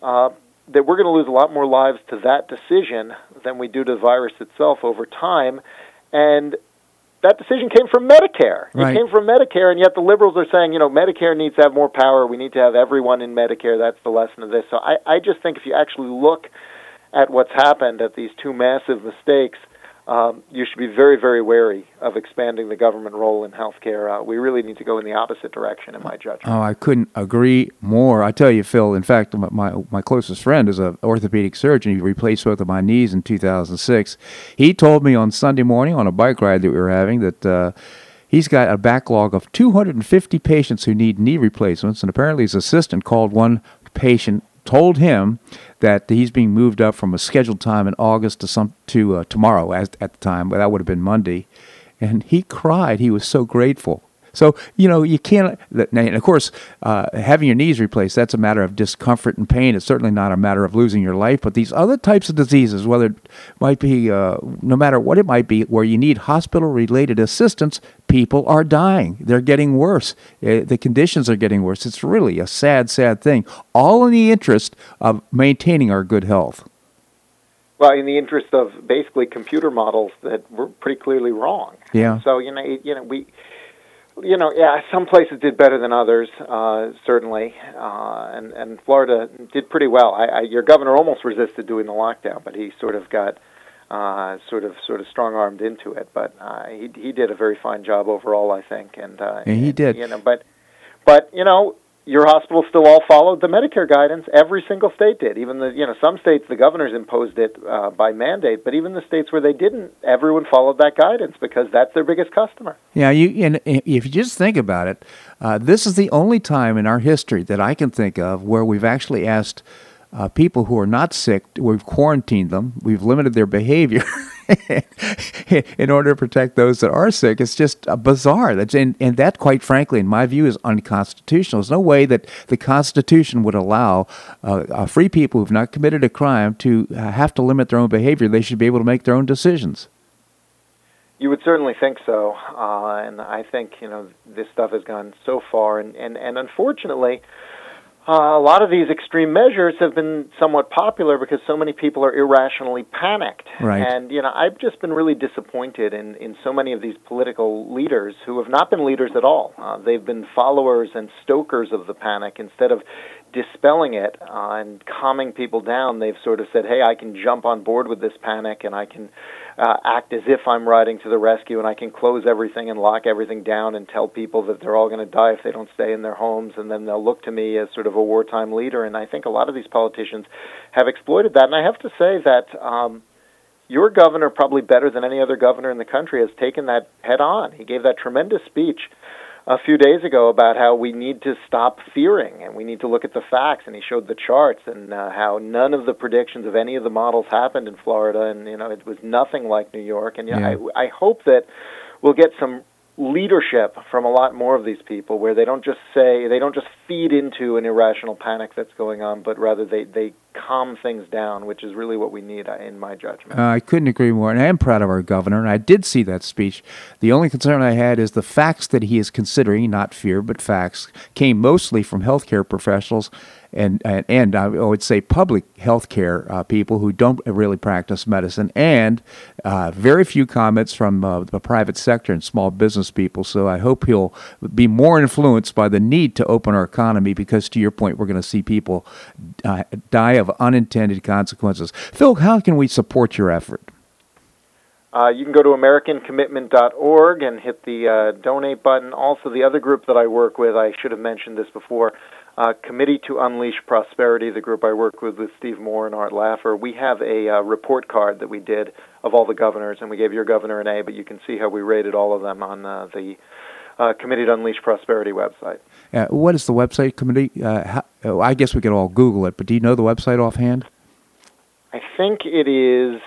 uh, that we're going to lose a lot more lives to that decision than we do to the virus itself over time. And that decision came from Medicare. Right. It came from Medicare, and yet the liberals are saying, you know, Medicare needs to have more power. We need to have everyone in Medicare. That's the lesson of this. So I, I just think if you actually look at what's happened at these two massive mistakes, um, you should be very, very wary of expanding the government role in healthcare. Uh, we really need to go in the opposite direction, in my judgment. Oh, I couldn't agree more. I tell you, Phil. In fact, my my closest friend is an orthopedic surgeon. He replaced both of my knees in 2006. He told me on Sunday morning on a bike ride that we were having that. Uh, he's got a backlog of 250 patients who need knee replacements, and apparently his assistant called one patient, told him that he's being moved up from a scheduled time in August to some to uh, tomorrow as, at the time, but that would have been Monday, and he cried. He was so grateful. So, you know, you can't, and of course, uh, having your knees replaced, that's a matter of discomfort and pain. It's certainly not a matter of losing your life. But these other types of diseases, whether it might be, uh, no matter what it might be, where you need hospital related assistance, people are dying. They're getting worse. Uh, the conditions are getting worse. It's really a sad, sad thing, all in the interest of maintaining our good health. Well, in the interest of basically computer models that were pretty clearly wrong. Yeah. So you know, you know, we you know, yeah, some places did better than others, uh, certainly, uh, and and Florida did pretty well. I, I, your governor almost resisted doing the lockdown, but he sort of got uh, sort of sort of strong armed into it. But uh, he he did a very fine job overall, I think, and, uh, and he did. You know, but but you know, your hospitals still all followed the Medicare guidance. Every single state did. Even the you know some states the governors imposed it uh, by mandate, but even the states where they didn't, everyone followed that guidance because that's their biggest customer. Yeah, you and if you just think about it, uh, this is the only time in our history that I can think of where we've actually asked uh, people who are not sick, we've quarantined them, we've limited their behavior. <laughs> <laughs> in order to protect those that are sick. It's just uh, bizarre. That's and, and that, quite frankly, in my view, is unconstitutional. There's no way that the Constitution would allow uh, uh, free people who've not committed a crime to uh, have to limit their own behavior. They should be able to make their own decisions. You would certainly think so, uh, and I think you know this stuff has gone so far, and and, and unfortunately uh, a lot of these extreme measures have been somewhat popular because so many people are irrationally panicked. Right. And you know, I've just been really disappointed in in so many of these political leaders who have not been leaders at all. Uh, they've been followers and stokers of the panic instead of dispelling it uh, and calming people down. They've sort of said, "Hey, I can jump on board with this panic, and I can uh, act as if I'm riding to the rescue, and I can close everything and lock everything down and tell people that they're all going to die if they don't stay in their homes, and then they'll look to me as sort of a wartime leader." And I think a lot of these politicians have exploited that. And I have to say that. Um, your governor, probably better than any other governor in the country, has taken that head on. He gave that tremendous speech a few days ago about how we need to stop fearing and we need to look at the facts and he showed the charts and uh, how none of the predictions of any of the models happened in Florida and you know it was nothing like New York and you know, yeah. I I hope that we'll get some leadership from a lot more of these people where they don't just say they don't just feed into an irrational panic that's going on but rather they they calm things down which is really what we need uh, in my judgment. Uh, i couldn't agree more and i am proud of our governor and i did see that speech. The only concern i had is the facts that he is considering not fear but facts came mostly from healthcare professionals and and, and I would say public health care uh, people who don't really practice medicine, and uh, very few comments from uh, the private sector and small business people. So I hope he'll be more influenced by the need to open our economy because, to your point, we're going to see people uh, die of unintended consequences. Phil, how can we support your effort? Uh, you can go to AmericanCommitment.org and hit the uh, donate button. Also, the other group that I work with, I should have mentioned this before, uh, Committee to Unleash Prosperity, the group I work with with Steve Moore and Art Laffer. We have a uh, report card that we did of all the governors, and we gave your governor an A, but you can see how we rated all of them on uh, the uh, Committee to Unleash Prosperity website. What is the website committee? Uh, how, oh, I guess we could all Google it, but do you know the website offhand? I think it is.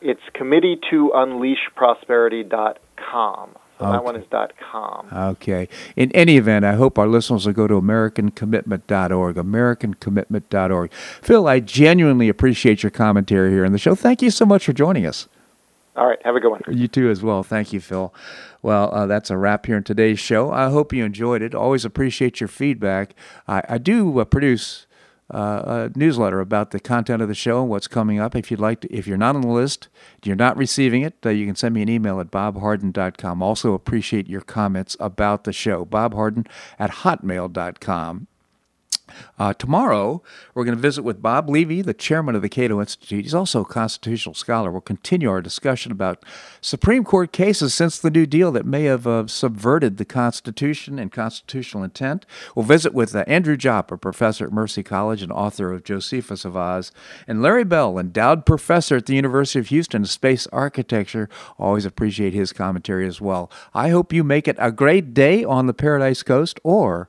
It's committee to unleash prosperity.com. So okay. that one is .com. Okay. In any event, I hope our listeners will go to AmericanCommitment.org, AmericanCommitment.org. Phil, I genuinely appreciate your commentary here on the show. Thank you so much for joining us. All right. Have a good one. You too, as well. Thank you, Phil. Well, uh, that's a wrap here in today's show. I hope you enjoyed it. Always appreciate your feedback. I, I do uh, produce uh, a newsletter about the content of the show and what's coming up. If you'd like to, if you're not on the list, you're not receiving it, uh, you can send me an email at bobharden.com. Also appreciate your comments about the show. bobharden at hotmail.com. Uh, tomorrow, we're going to visit with Bob Levy, the chairman of the Cato Institute. He's also a constitutional scholar. We'll continue our discussion about Supreme Court cases since the New Deal that may have uh, subverted the Constitution and constitutional intent. We'll visit with uh, Andrew Joppa, professor at Mercy College and author of Josephus of Oz, and Larry Bell, endowed professor at the University of Houston Space Architecture. Always appreciate his commentary as well. I hope you make it a great day on the Paradise Coast or